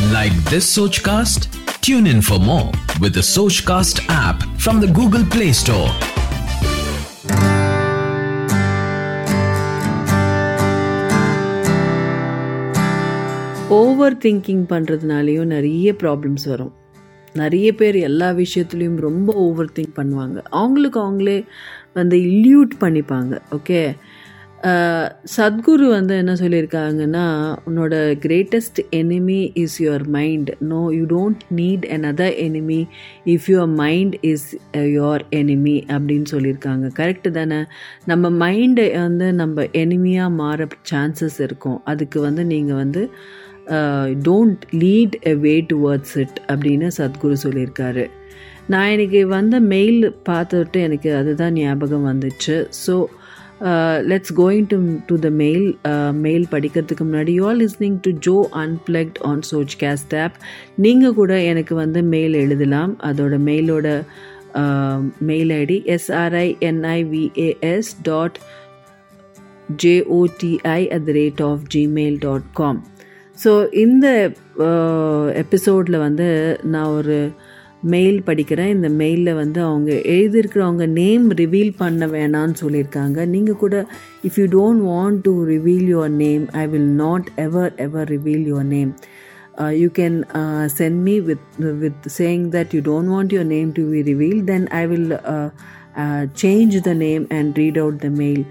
Like this Sochcast? Tune in for more with the Sochcast app from the Google Play Store. Over thinking பண்ணுறதுனாலையும் நிறைய problems வரும் நிறைய பேர் எல்லா விஷயத்துலையும் ரொம்ப ஓவர் திங்க் பண்ணுவாங்க அவங்களுக்கு அவங்களே வந்து இல்யூட் பண்ணிப்பாங்க ஓகே சத்குரு வந்து என்ன சொல்லியிருக்காங்கன்னா உன்னோட greatest enemy is your mind no you don't need another enemy if your mind is your enemy அப்படின்னு சொல்லியிருக்காங்க. கரெக்டு தானே? நம்ம மைண்டை வந்து நம்ம எனிமியாக மாற சான்சஸ் இருக்கும். அதுக்கு வந்து நீங்கள் வந்து don't lead a way towards it அப்படின்னு சத்குரு சொல்லியிருக்காரு. நான் எனக்கு வந்த மெயில் பார்த்துட்டு எனக்கு அதுதான் ஞாபகம் வந்துச்சு. So let's going to to the mail mail படிக்கிறதுக்கு முன்னாடி. You are listening to Joe unplugged on சோச் caste app நீங்கள் கூட எனக்கு வந்து மெயில் எழுதலாம். அதோட மெயிலோட mail ID SRINIVAS dot JOTI at the rate of Gmail dot com so இந்த எபிசோடில் வந்து நான் ஒரு மெயில் படிக்கிறேன் இந்த மெயிலில் வந்து அவங்க எழுதியிருக்கிறவங்க நேம் ரிவீல் பண்ண வேணான்னு சொல்லியிருக்காங்க. நீங்கள் கூட if you don't want to reveal your name I will not ever ever reveal your name you can send me with with saying that you don't want your name to be reveal then I will change the name and read out the mail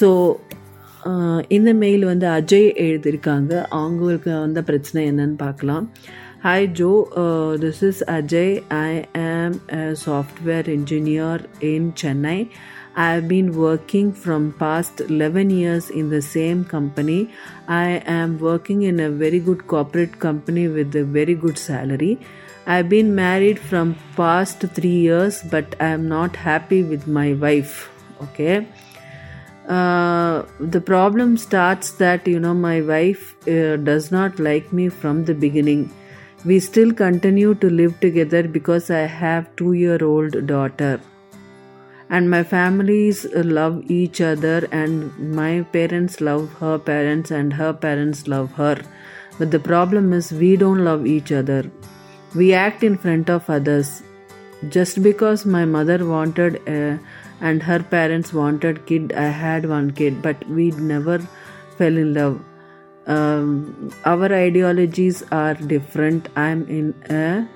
so இந்த mail வந்து அஜய் எழுதியிருக்காங்க. அவங்களுக்கு வந்த பிரச்சனை என்னன்னு பார்க்கலாம். Hi Joe, uh, this is Ajay. I am a software engineer in Chennai. I have been working from past 11 years in the same company. I am working in a very good corporate company with a very good salary. I've been married from past 3 years but I am not happy with my wife. Okay. Uh, the problem starts that you know my wife uh, does not like me from the beginning we still continue to live together because i have 2 year old daughter. And my families love each other and my parents love her parents and her parents love her. But the problem is we don't love each other. We act in front of others. Just because my mother wanted a, and her parents wanted kid i had one kid but we never fell in love um, our ideologies are different. I'm in a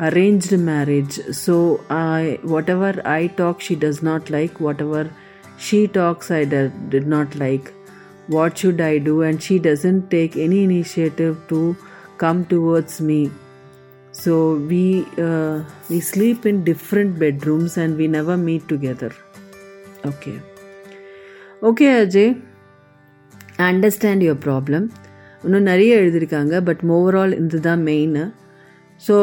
arranged marriage. So i whatever i talk she does not like. Whatever she talks i did, did not like. What should i do? And she doesn't take any initiative to come towards me. So we uh, we sleep in different bedrooms and we never meet together. Okay. Okay ajay understand your problem இன்னும் நிறைய எழுதியிருக்காங்க but overall இது தான் main so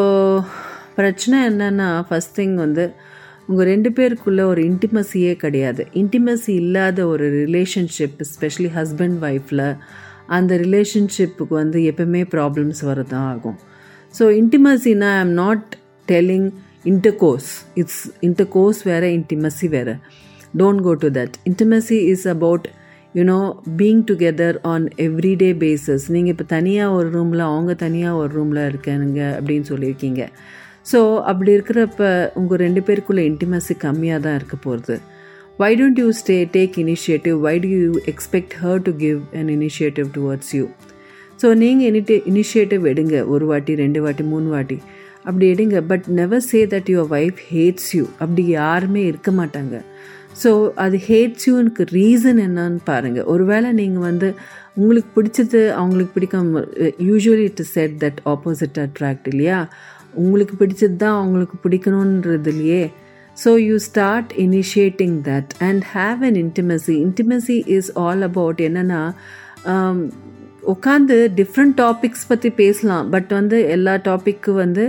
பிரச்சனை என்னென்னா first thing வந்து உங்கள் ரெண்டு பேருக்குள்ளே ஒரு இன்டிமசியே கிடையாது. இன்டிமசி இல்லாத ஒரு ரிலேஷன்ஷிப் ஸ்பெஷலி ஹஸ்பண்ட் ஒய்ஃபில் அந்த ரிலேஷன்ஷிப்புக்கு வந்து எப்பவுமே ப்ராப்ளம்ஸ் வரதான் ஆகும். So இன்டிமசினா I am not telling intercourse it's intercourse வேறு இன்டிமசி வேறு. Don't go to that intimacy is about you know being together on everyday basis நீங்கள் இப்போ தனியாக ஒரு ரூமில் அவங்க தனியாக ஒரு ரூமில் இருக்கானுங்க அப்படின்னு சொல்லியிருக்கீங்க. ஸோ அப்படி இருக்கிறப்ப உங்கள் ரெண்டு பேருக்குள்ளே இன்டிமசி கம்மியாக தான் இருக்க போகிறது why don't you stay take initiative why do you expect her to give an initiative towards you so நீங்கள் இனிட்டி இனிஷியேட்டிவ் எடுங்க. ஒரு வாட்டி ரெண்டு வாட்டி மூணு வாட்டி. அப்படி எடுங்க. But never say that your wife hates you அப்படி யாருமே இருக்க மாட்டாங்க. ஸோ அது ஹேட்ஸ் யூனுக்கு ரீசன் என்னன்னு பாருங்கள் ஒருவேளை நீங்கள் வந்து உங்களுக்கு பிடிச்சது அவங்களுக்கு பிடிக்காம usually it said that opposite attract இல்லையா? உங்களுக்கு பிடிச்சது தான் அவங்களுக்கு பிடிக்கணுன்றது இல்லையே so you start initiating that and have an intimacy intimacy is all about என்னென்னா உட்காந்து டிஃப்ரெண்ட் டாபிக்ஸ் பற்றி பேசலாம். பட் வந்து எல்லா டாப்பிக்கு வந்து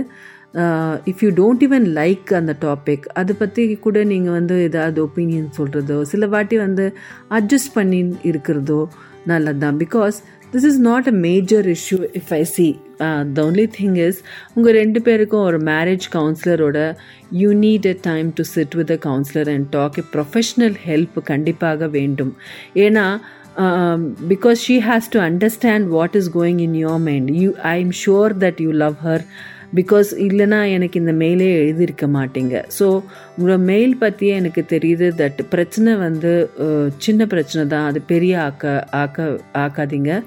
if you don't even like அந்த டாபிக் அதை பற்றி கூட நீங்கள் வந்து ஏதாவது ஒப்பீனியன் சொல்கிறதோ சில வாட்டி வந்து அட்ஜஸ்ட் பண்ணி இருக்கிறதோ நல்லது தான் because this is not a major issue if I see the only thing is உங்கள் ரெண்டு பேருக்கும் ஒரு marriage கவுன்சிலரோட you need a time to sit with a counsellor and talk a professional help கண்டிப்பாக வேண்டும். ஏன்னா because she she to understand what is going in your your you you i'm sure that you love her because இல்லைனா எனக்கு இந்த மெயிலே எழுதியிருக்க மாட்டீங்க so உங்களோட mail பற்றியே எனக்கு தெரியுது தட் பிரச்சனை வந்து சின்ன பிரச்சனை தான் அது பெரிய ஆக்க ஆக்க ஆக்காதீங்க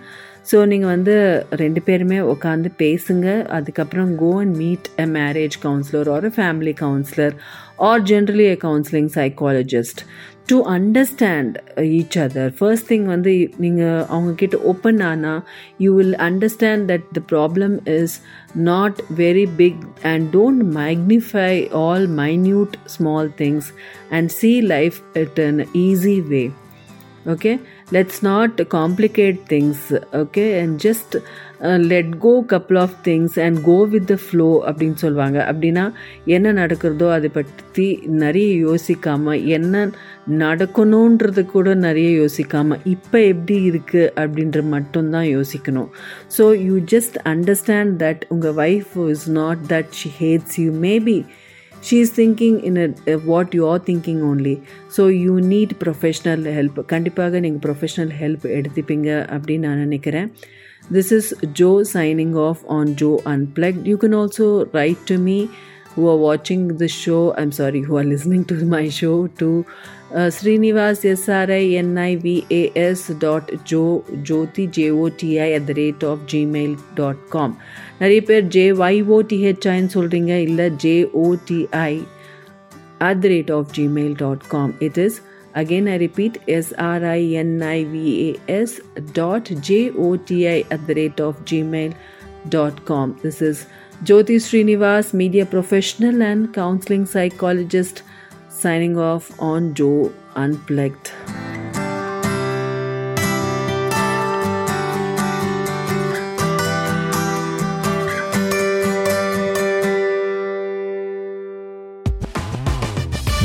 ஸோ நீங்கள் வந்து ரெண்டு பேருமே உட்காந்து பேசுங்க. அதுக்கப்புறம் go and meet a marriage counsellor or a family counsellor or generally a counselling psychologist to understand each other first thing வந்து நீங்கள் அவங்கக்கிட்ட ஓப்பன் ஆனால் you will understand that the problem is not very big and don't magnify all minute small things and see life it an easy way okay? Let's not complicate things okay? And just uh, let go couple of things and go with the flow அப்படின்னு சொல்லுவாங்க அப்படின்னா என்ன நடக்கிறதோ அதை பற்றி நிறைய யோசிக்காமல் என்ன நடக்கணுன்றது கூட நிறைய யோசிக்காமல் இப்போ எப்படி இருக்குது அப்படின்ற மட்டும்தான் யோசிக்கணும். So you just understand that உங்கள் wife is not that she hates you maybe she is thinking in a, uh, what you are thinking only so you need professional help கண்டிப்பாக நீங்கள் ப்ரொஃபஷ்னல் ஹெல்ப் எடுத்துப்பீங்க அப்படின்னு நான் நினைக்கிறேன் this is joe signing off on joe unplugged you can also write to me who are watching the show i'm sorry who are listening to my show to uh, srinivas s-r-i-n-i-v-a-s dot jo jyoti j-o-t-i at the rate of gmail dot com நிறைய பேர் J ஒய்ஓடிஹெச்ஐன்னு சொல்கிறீங்க இல்லை J O D I at the rate of gmail dot com it is again i repeat s-r-i-n-i-v-a-s dot j-o-t-i at the rate of gmail.com this is jyoti srinivas media professional and counseling psychologist signing off on joe unplugged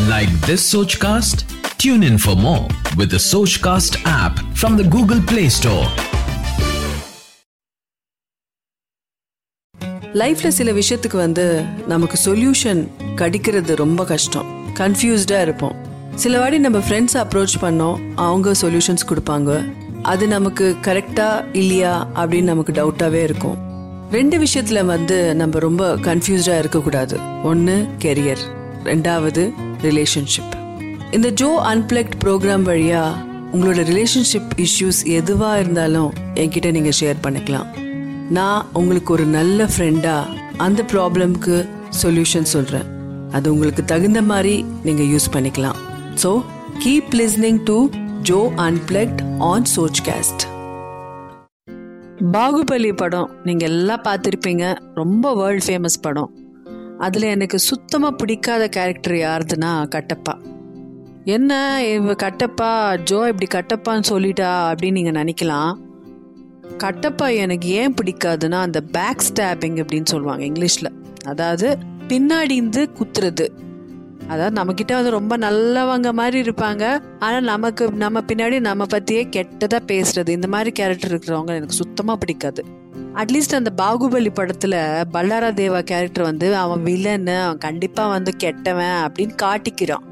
Like this Sochcast? Tune in for more with the Sochcast app from the Google Play Store. லைஃப்ல சில விஷயத்துக்கு வந்து நமக்கு solution கிடைக்கிறது ரொம்ப கஷ்டம் கன்ஃபியூஸ்டாக இருப்போம். சில வாட்டி நம்ம ஃப்ரெண்ட்ஸ் அப்ரோச் பண்ணோம் அவங்க சொல்யூஷன்ஸ் கொடுப்பாங்க. அது நமக்கு கரெக்டா இல்லையா அப்படின்னு நமக்கு டவுட்டாகவே இருக்கும். ரெண்டு விஷயத்துல வந்து நம்ம ரொம்ப கன்ஃபியூஸ்டாக இருக்கக்கூடாது. ஒன்று கெரியர் ரெண்டாவது ரிலேஷன்ஷிப் இந்த ஜோ அன்பிளக்ட் ப்ரோக்ராம் வழியா உங்களோட ரிலேஷன்ஷிப் இஷ்யூஸ் எதுவாக இருந்தாலும் என்கிட்ட நீங்கள் ஷேர் பண்ணிக்கலாம். நான் உங்களுக்கு ஒரு நல்ல ஃப்ரெண்டாக அந்த ப்ராப்ளம்க்கு சொல்யூஷன் சொல்கிறேன் அது உங்களுக்கு தகுந்த மாதிரி நீங்க யூஸ் பண்ணிக்கலாம். So keep listening to Jo unplugged on Soch cast Baahubali படம் நீங்கள் எல்லாம் பார்த்துருப்பீங்க. ரொம்ப வேர்ல்ட் ஃபேமஸ் படம். அதில் எனக்கு சுத்தமாக பிடிக்காத கேரக்டர் யாருதுன்னா கட்டப்பா. என்ன இவ கட்டப்பா ஜோ இப்படி கட்டப்பான்னு சொல்லிட்டா அப்படின்னு நீங்கள் நினைக்கலாம். கட்டப்பா எனக்கு ஏன் பிடிக்காதுன்னா அந்த பேக் ஸ்டாப்பிங் அப்படின்னு சொல்லுவாங்க இங்கிலீஷில். அதாவது பின்னாடி இருந்து குத்துறது. அதாவது நம்ம கிட்ட வந்து ரொம்ப நல்லவங்க மாதிரி இருப்பாங்க. ஆனா நமக்கு நம்ம பின்னாடி நம்ம பத்தியே கெட்டதா பேசுறது. இந்த மாதிரி கேரக்டர் இருக்கிறவங்க எனக்கு சுத்தமா பிடிக்காது. அட்லீஸ்ட் அந்த பாகுபலி படத்துல பல்லாரா தேவா கேரக்டர் வந்து அவன் வில்லன்னு அவன் கண்டிப்பா வந்து கெட்டவன் அப்படின்னு காட்டிக்கிறான்.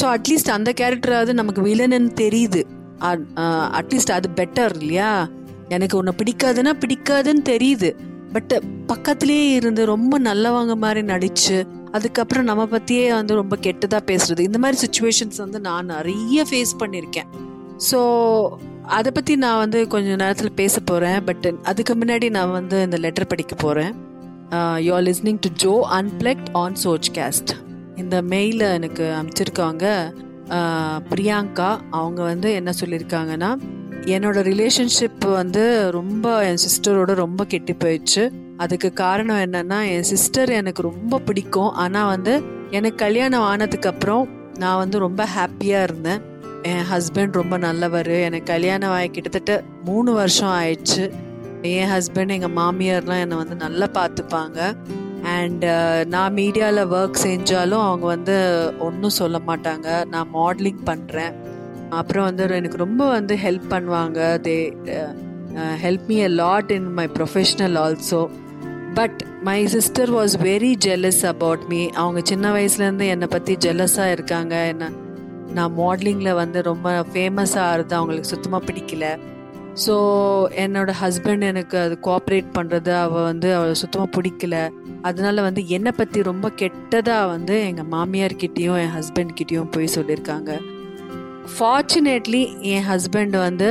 ஸோ அட்லீஸ்ட் அந்த கேரக்டராவது நமக்கு வில்லன்னு தெரியுது. அட்லீஸ்ட் uh, அது பெட்டர் இல்லையா? எனக்கு உன்னை பிடிக்காதுன்னா பிடிக்காதுன்னு தெரியுது. பட் பக்கத்திலேயே இருந்து ரொம்ப நல்லவங்க மாதிரி நடிச்சு அதுக்கப்புறம் நம்ம பத்தியே வந்து ரொம்ப கெட்டதா பேசுறது. இந்த மாதிரி சுச்சுவேஷன்ஸ் வந்து நான் நிறைய ஃபேஸ் பண்ணியிருக்கேன் ஸோ அதை பத்தி நான் வந்து கொஞ்ச நேரத்தில் பேச போறேன். பட் அதுக்கு முன்னாடி நான் வந்து இந்த லெட்டர் படிக்க போறேன். You are listening to Jo unplugged on Soch cast இந்த மெயில எனக்கு அமைச்சிருக்காங்க. Uh, பிரியாங்கா அவங்க வந்து என்ன சொல்லியிருக்காங்கன்னா என்னோட ரிலேஷன்ஷிப் வந்து ரொம்ப என் சிஸ்டரோட ரொம்ப கெட்டு போயிடுச்சு. அதுக்கு காரணம் என்னன்னா என் சிஸ்டர் எனக்கு ரொம்ப பிடிக்கும். ஆனால் வந்து எனக்கு கல்யாணம் ஆனதுக்கு அப்புறம் நான் வந்து ரொம்ப ஹாப்பியாக இருந்தேன். என் ஹஸ்பண்ட் ரொம்ப நல்லவர். எனக்கு கல்யாணம் ஆகி கிட்டத்தட்ட மூணு வருஷம் ஆயிடுச்சு. என் ஹஸ்பண்ட் எங்கள் மாமியார்லாம் என்னை வந்து நல்லா பார்த்துப்பாங்க அண்ட் நான் மீடியாவில் ஒர்க் செஞ்சாலும் அவங்க வந்து ஒன்றும் சொல்ல மாட்டாங்க. நான் மாடலிங் பண்ணுறேன் அப்புறம் வந்து எனக்கு ரொம்ப வந்து ஹெல்ப் பண்ணுவாங்க. They help me a lot in my professional also but my sister was very jealous about me அவங்க சின்ன வயசுலேருந்து என்னை பற்றி ஜெலஸாக இருக்காங்க. என்ன நான் மாடலிங்கில் வந்து ரொம்ப ஃபேமஸாக ஆகிறது அவங்களுக்கு சுத்தமாக பிடிக்கல. ஸோ என்னோட ஹஸ்பண்ட் எனக்கு அது கோஆப்ரேட் பண்ணுறது அவள் வந்து அவளை சுத்தமாக பிடிக்கல. அதனால வந்து என்னை பற்றி ரொம்ப கெட்டதாக வந்து எங்கள் மாமியார்கிட்டேயும் என் ஹஸ்பண்ட் போய் சொல்லியிருக்காங்க. ஃபார்ச்சுனேட்லி என் ஹஸ்பண்ட் வந்து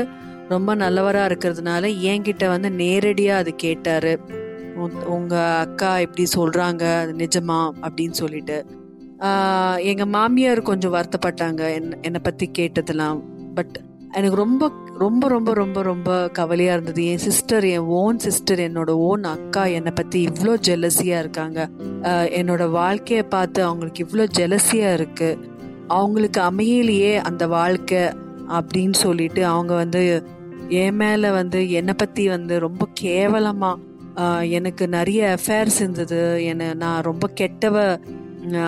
ரொம்ப நல்லவராக இருக்கிறதுனால என்கிட்ட வந்து நேரடியாக அது கேட்டார். உங்கள் அக்கா இப்படி சொல்கிறாங்க அது நிஜமா? அப்படின்னு சொல்லிட்டு. எங்கள் மாமியார் கொஞ்சம் வருத்தப்பட்டாங்க என் என்னை பற்றி கேட்டதெல்லாம். பட் எனக்கு ரொம்ப ரொம்ப ரொம்ப ரொம்ப ரொம்ப கவலையாக இருந்தது. என் சிஸ்டர் என் ஓன் சிஸ்டர் என்னோட ஓன் அக்கா என்னை பற்றி இவ்வளோ ஜெலசியாக இருக்காங்க. என்னோட வாழ்க்கையை பார்த்து அவங்களுக்கு இவ்வளோ ஜெலசியாக இருக்குது அவங்களுக்கு அமையலையே அந்த வாழ்க்கை அப்படின்னு சொல்லிட்டு அவங்க வந்து என் மேலே வந்து என்னை பற்றி வந்து ரொம்ப கேவலமாக எனக்கு நிறைய அஃபேர்ஸ் இருந்தது. என்னை நான் ரொம்ப கெட்டவ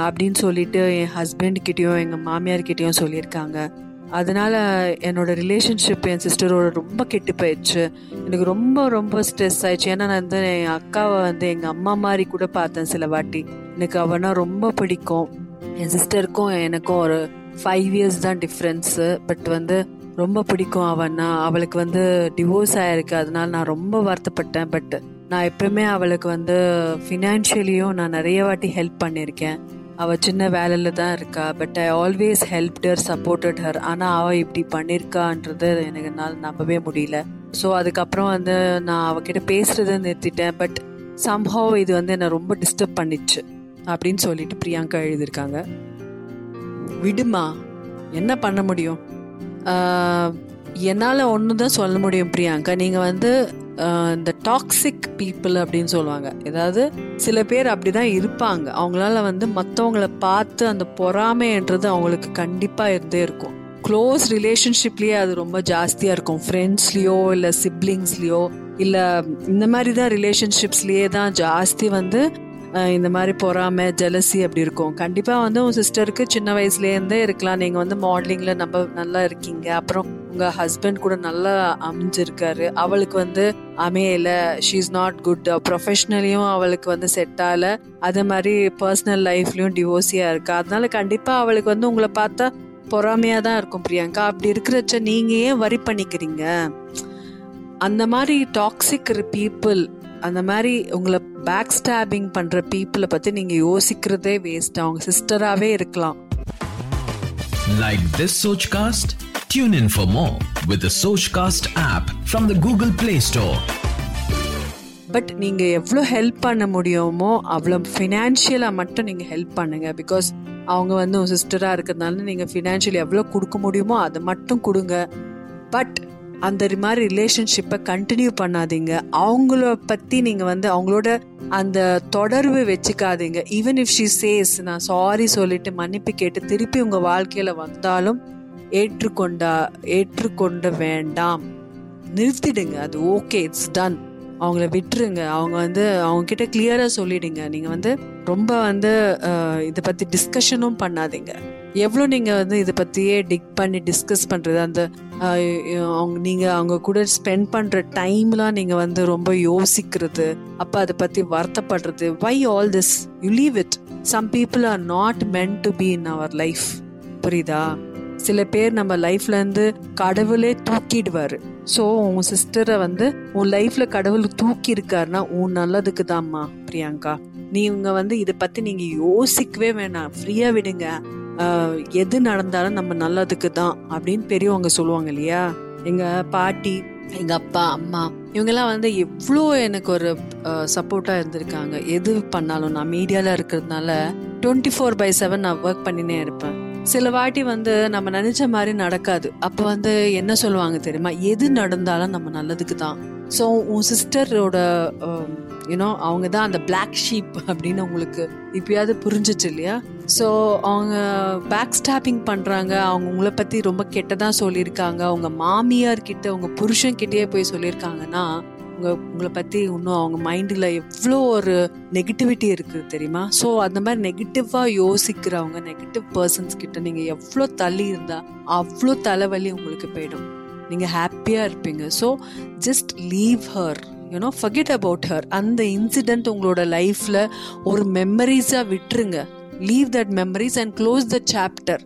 அப்படின்னு சொல்லிட்டு என் ஹஸ்பண்ட் கிட்டேயும் எங்கள் மாமியார் கிட்டேயும் சொல்லியிருக்காங்க. அதனால என்னோட ரிலேஷன்ஷிப் என் சிஸ்டரோட ரொம்ப கெட்டு போயிடுச்சு. எனக்கு ரொம்ப ரொம்ப ஸ்ட்ரெஸ் ஆயிடுச்சு. ஏன்னா நான் வந்து என் அக்காவை வந்து எங்கள் அம்மா மாதிரி கூட பார்த்தேன் சில வாட்டி. எனக்கு அவனா ரொம்ப பிடிக்கும். என் சிஸ்டருக்கும் எனக்கும் ஒரு ஃபைவ் இயர்ஸ் தான் டிஃப்ரென்ஸு பட் வந்து ரொம்ப பிடிக்கும் அவன்னா. அவளுக்கு வந்து டிவோர்ஸ் ஆயிருக்கு. அதனால நான் ரொம்ப வருத்தப்பட்டேன். பட் நான் எப்பவுமே அவளுக்கு வந்து ஃபினான்ஷியலியும் நான் நிறைய வாட்டி ஹெல்ப் பண்ணியிருக்கேன். அவள் சின்ன வேலையில் தான் இருக்கா. But I always helped her supported her ஆனால் அவள் இப்படி பண்ணியிருக்கான்றது எனக்கு என்னால் நம்பவே முடியல. ஸோ அதுக்கப்புறம் வந்து நான் அவகிட்ட பேசுறதை நிறுத்திட்டேன். பட் சம்ஹவ் இது வந்து என்னை ரொம்ப டிஸ்டர்ப் பண்ணிச்சு. அப்படின்னு சொல்லிட்டு பிரியாங்கா எழுதியிருக்காங்க. விடுமா என்ன பண்ண முடியும்? என்னால் ஒன்று தான் சொல்ல முடியும் பிரியாங்கா. நீங்கள் வந்து இந்த டாக்ஸிக் பீப்புள் அப்படின்னு சொல்லுவாங்க. ஏதாவது சில பேர் அப்படிதான் இருப்பாங்க. அவங்களால வந்து மற்றவங்கள பார்த்து அந்த பொறாமைன்றது அவங்களுக்கு கண்டிப்பாக இருந்தே இருக்கும். க்ளோஸ் ரிலேஷன்ஷிப்லேயே அது ரொம்ப ஜாஸ்தியாக இருக்கும். ஃப்ரெண்ட்ஸ்லேயோ இல்லை சிப்ளிங்ஸ்லேயோ இல்லை இந்த மாதிரி தான் ரிலேஷன்ஷிப்ஸ்லேயே தான் ஜாஸ்தி வந்து இந்த மாதிரி பொறாமை ஜெலசி அப்படி இருக்கும். கண்டிப்பாக வந்து உன் சிஸ்டருக்கு சின்ன வயசுலேருந்தே இருக்கலாம். நீங்கள் வந்து மாடலிங்கில் நம்ம நல்லா இருக்கீங்க. அப்புறம் உங்கள் ஹஸ்பண்ட் கூட நல்லா அமைஞ்சிருக்காரு. அவளுக்கு வந்து அமையல. ஷீ இஸ் நாட் குட் ப்ரொஃபஷ்னலியும் அவளுக்கு வந்து செட் ஆகலை. அதே மாதிரி பர்சனல் லைஃப்லையும் டிவோர்ஸியாக இருக்கா. அதனால கண்டிப்பாக அவளுக்கு வந்து உங்களை பார்த்தா பொறாமையாக தான் இருக்கும் பிரியங்கா. அப்படி இருக்கிறச்ச நீங்கள் ஏன் வரி பண்ணிக்கிறீங்க? அந்த மாதிரி டாக்ஸிக் பீப்புள் அந்த மாதிரி உங்களை பேக் ஸ்டாபிங் பண்ற பீப்புளை பத்தி நீங்க யோசிக்கிறதே வேஸ்ட் அவங்க சிஸ்டராகவே இருக்கலாம் Like this Sochcast? Tune in for more with the Sochcast app from the Google Play Store. But நீங்கள் எவ்வளோ ஹெல்ப் பண்ண முடியுமோ அவ்வளோ ஃபினான்ஷியலாக மட்டும் நீங்கள் ஹெல்ப் பண்ணுங்க பிகாஸ் அவங்க வந்து உங்கள் சிஸ்டராக இருக்கிறதுனால நீங்கள் ஃபினான்ஷியல் எவ்வளோ கொடுக்க முடியுமோ அதை மட்டும் கொடுங்க பட் அந்த மாதிரி ரிலேஷன்ஷிப்பை கண்டினியூ பண்ணாதீங்க. அவங்கள பற்றி நீங்கள் வந்து அவங்களோட அந்த தொடர்பு வச்சுக்காதீங்க. ஈவன் இஃப் ஷீ சேஸ் நான் சாரி சொல்லிட்டு மன்னிப்பு கேட்டு திருப்பி உங்கள் வாழ்க்கையில் வந்தாலும் ஏற்றுக்கொண்டா ஏற்றுக்கொண்டு வேண்டாம். நிறுத்திடுங்க. அது ஓகே இட்ஸ் டன் அவங்கள விட்டுருங்க. அவங்க வந்து அவங்கக்கிட்ட கிளியராக சொல்லிடுங்க. நீங்கள் வந்து ரொம்ப வந்து இதை பற்றி டிஸ்கஷனும் பண்ணாதீங்க. எவ்வளோ நீங்கள் வந்து இதை பற்றியே டிக் பண்ணி டிஸ்கஸ் பண்ணுறது அந்த அவங்க நீங்கள் அவங்க கூட ஸ்பெண்ட் பண்ணுற டைம்லாம் நீங்கள் வந்து ரொம்ப யோசிக்கிறது அப்போ அதை பற்றி வருத்தப்படுறது. Why all this you leave it some people are not meant to be in our life புரியுதா? சில பேர் நம்ம லைஃப்லேருந்து கடவுளே தூக்கிடுவார். ஸோ உன் சிஸ்டரை வந்து உன் லைஃப்பில் கடவுள் தூக்கி இருக்காருன்னா உன் நல்லதுக்கு தான்மா பிரியங்கா. நீங்க வந்து இதை பற்றி நீங்கள் யோசிக்கவே வேணாம். ஃப்ரீயாக விடுங்க. எது நடந்தாலும் நம்ம நல்லதுக்கு தான் அப்படின்னு பெரியவங்க சொல்லுவாங்க இல்லையா? எங்க பாட்டி எங்க அப்பா அம்மா இவங்கெல்லாம் வந்து எவ்வளோ எனக்கு ஒரு சப்போர்ட்டாக இருந்திருக்காங்க. எது பண்ணாலும் நான் மீடியாவில் இருக்கிறதுனால டுவெண்ட்டி ஃபோர் பை செவன் நான் ஒர்க் பண்ணினே இருப்பேன். சில வாட்டி வந்து நம்ம நினைச்ச மாதிரி நடக்காது. அப்போ வந்து என்ன சொல்லுவாங்க தெரியுமா? எது நடந்தாலும் நம்ம நல்லதுக்கு தான். ஸோ உன் சிஸ்டரோட யூனோ um, அவங்க தான் அந்த பிளாக் ஷீப் அப்படின்னு உங்களுக்கு இப்பயாவது புரிஞ்சிச்சு இல்லையா? ஸோ அவங்க பேக் ஸ்டாப்பிங் பண்ணுறாங்க அவங்க உங்களை பற்றி ரொம்ப கெட்டதாக சொல்லியிருக்காங்க. அவங்க மாமியார் கிட்ட அவங்க புருஷன் கிட்டேயே போய் சொல்லியிருக்காங்கன்னா உங்க உங்களை பற்றி இன்னும் அவங்க மைண்டில் எவ்வளோ ஒரு நெகட்டிவிட்டி இருக்குது தெரியுமா? ஸோ அந்த மாதிரி நெகட்டிவாக யோசிக்கிறவங்க நெகட்டிவ் பர்சன்ஸ் கிட்ட நீங்கள் எவ்வளோ தள்ளி இருந்தால் அவ்வளோ தலைவலி உங்களுக்கு போயிடும். நீங்கள் ஹாப்பியாக இருப்பீங்க. So just leave her you know forget about her அந்த இன்சிடெண்ட் உங்களோட லைஃப்பில் ஒரு மெமரிஸாக விட்டுருங்க. Leave that memories and close the chapter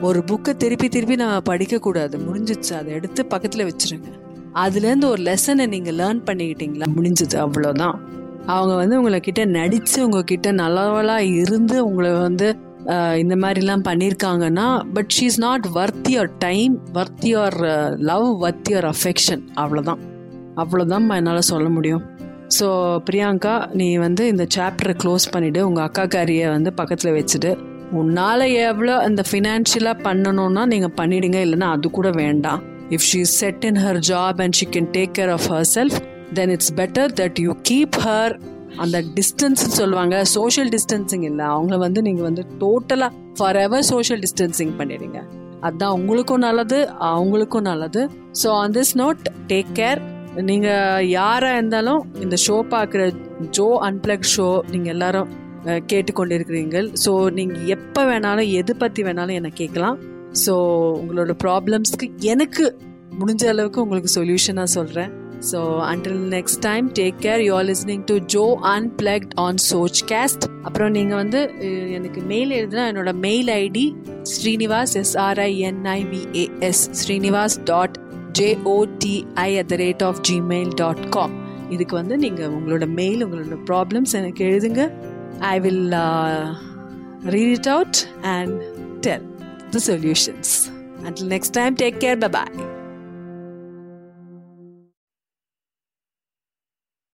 ஒரு புக்கை திருப்பி திருப்பி நம்ம படிக்கக்கூடாது. முடிஞ்சிச்சு அதை எடுத்து பக்கத்தில் வச்சிருங்க. அதுலேருந்து ஒரு லெசனை நீங்கள் லேர்ன் பண்ணிக்கிட்டீங்களா? முடிஞ்சது. அவ்வளோதான் அவங்க வந்து உங்களை கிட்ட நடித்து உங்ககிட்ட நல்லவளாக இருந்து உங்களை வந்து இந்த மாதிரிலாம் பண்ணியிருக்காங்கன்னா but she is not worth your time worth your love worth your affection அவ்வளோதான் அவ்வளோதான் என்னால் சொல்ல முடியும். ஸோ பிரியாங்கா நீ வந்து இந்த சாப்டரை க்ளோஸ் பண்ணிவிட்டு உங்கள் அக்கா காரியை வந்து பக்கத்தில் வச்சுட்டு உன்னால் எவ்வளோ அந்த ஃபினான்ஷியலாக பண்ணணும்னா நீங்கள் பண்ணிடுங்க. இல்லைன்னா அது கூட வேண்டாம். If she set in her job and she can take care of her self then it's better that you keep her அந்த டிஸ்டன்ஸ் சொல்லுவாங்க. சோஷியல் டிஸ்டன்சிங் இல்லை. அவங்கள வந்து நீங்கள் வந்து டோட்டலாக ஃபார் எவர் சோஷியல் டிஸ்டன்சிங் பண்ணிடுங்க. அதுதான் உங்களுக்கும் நல்லது அவங்களுக்கும் நல்லது. So on this note take care நீங்கள் யாராக இருந்தாலும் இந்த ஷோ பார்க்குற ஜோ அன்பிளக் ஷோ நீங்கள் எல்லாரும் கேட்டுக்கொண்டிருக்கிறீங்கள் ஸோ நீங்கள் எப்போ வேணாலும் எது பற்றி வேணாலும் என்னை கேட்கலாம். ஸோ உங்களோட ப்ராப்ளம்ஸ்க்கு எனக்கு முடிஞ்ச அளவுக்கு உங்களுக்கு சொல்யூஷனாக சொல்கிறேன் so until next time take care you are listening to Joe unplugged on சோச் caste அப்புறம் நீங்கள் வந்து அஹ், எனக்கு மெயில் எழுதுனா என்னோட mail ID Srinivas SRINIVAS Srinivas dot JOTI at the rate of Gmail dot com இதுக்கு வந்து நீங்கள் உங்களோட மெயில் உங்களோட ப்ராப்ளம்ஸ் எனக்கு எழுதுங்க. I will read it out and tell the solutions until next time take care. Bye bye